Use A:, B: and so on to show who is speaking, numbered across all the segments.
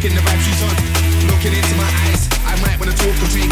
A: Back the vibe she's on, looking into my eyes. I might wanna talk or take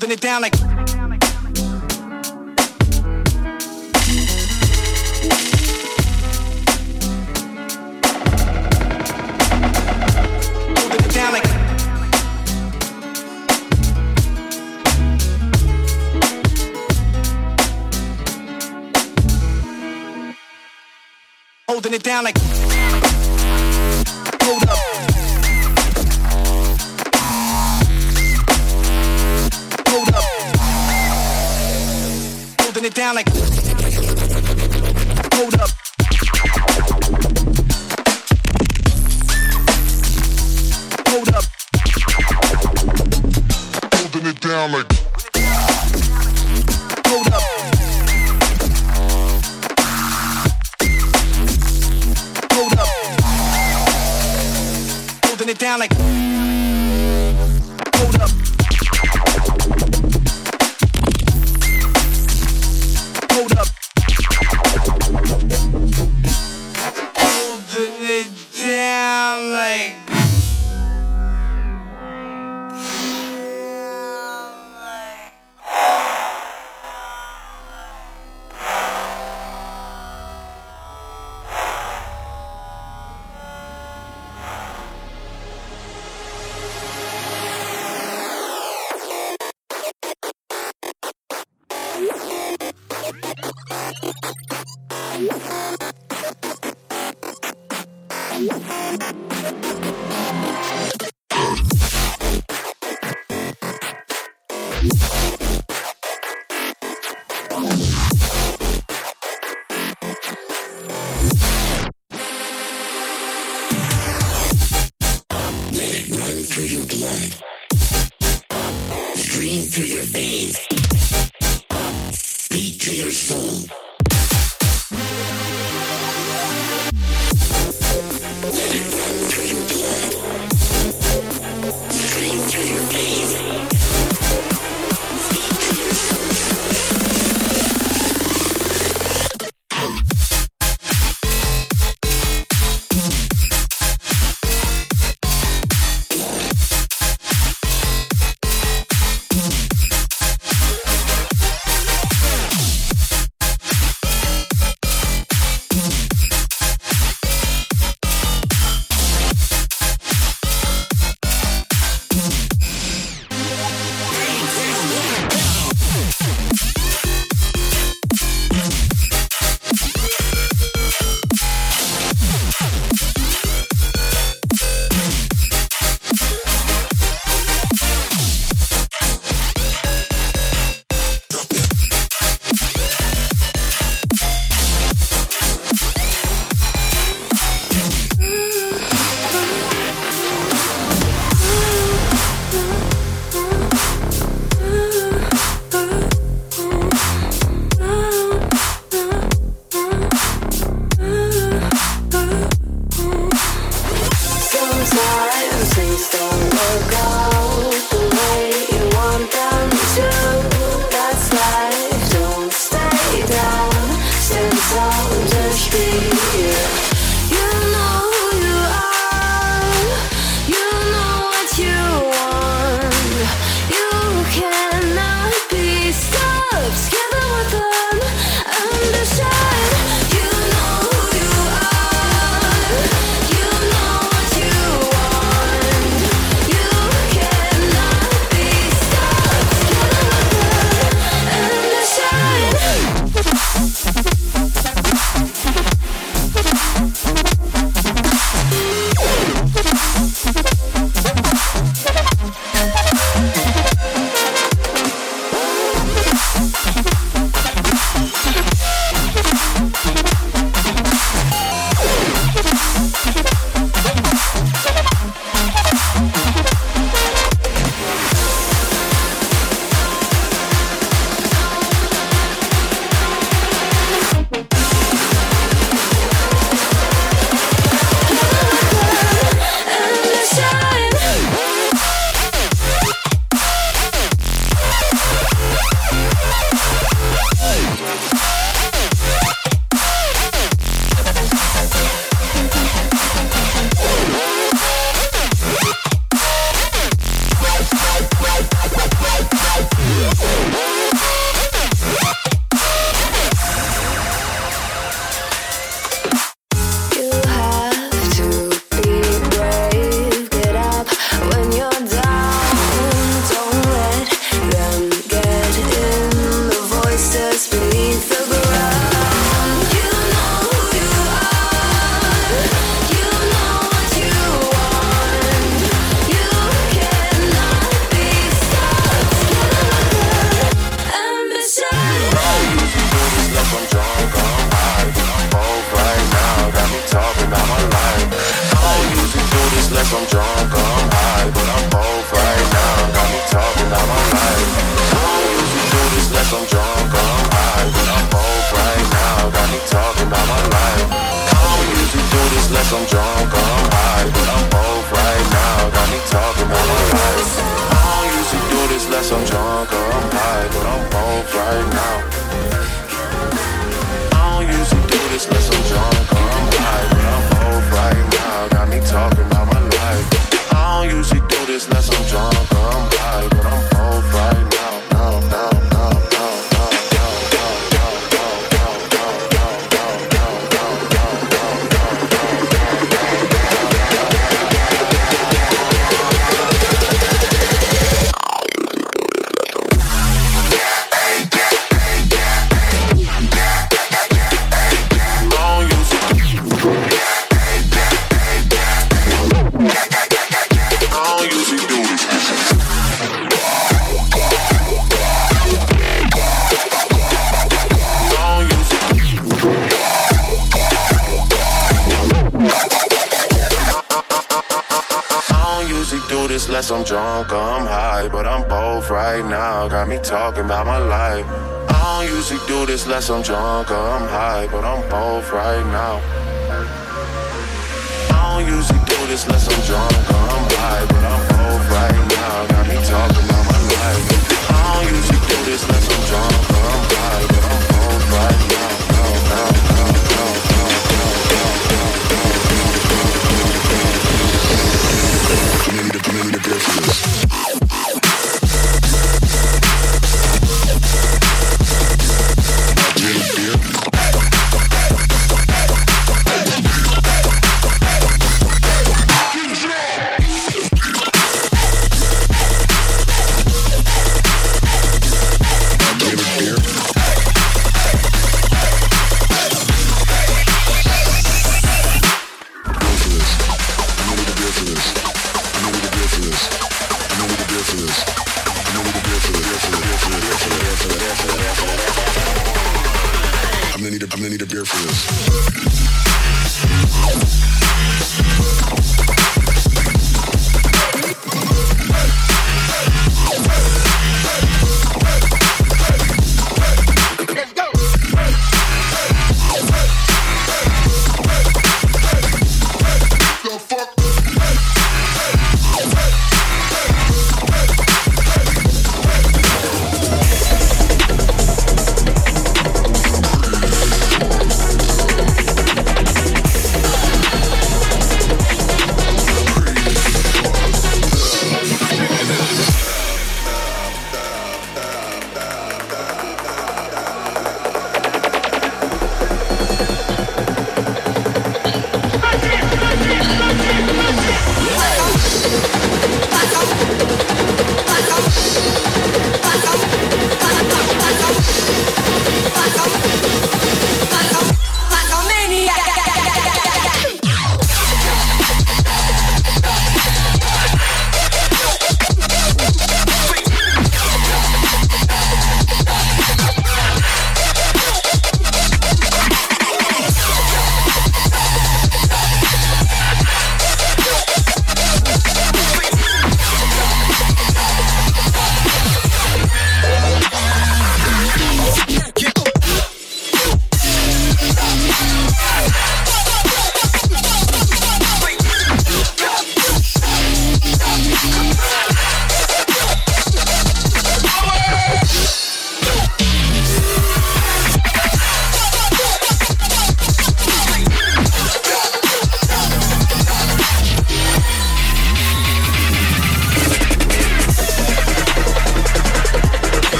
B: holding it down like. holding it down like down like.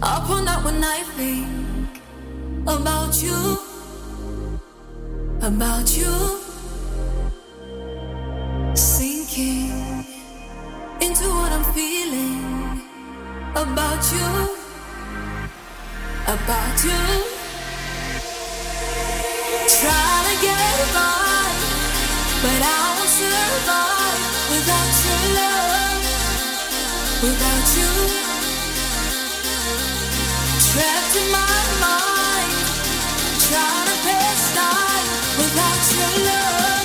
C: Up all out when I think about you, about you. Sinking into what I'm feeling about you, about you. Try to get by, but I won't survive without your love, without you. Without your love.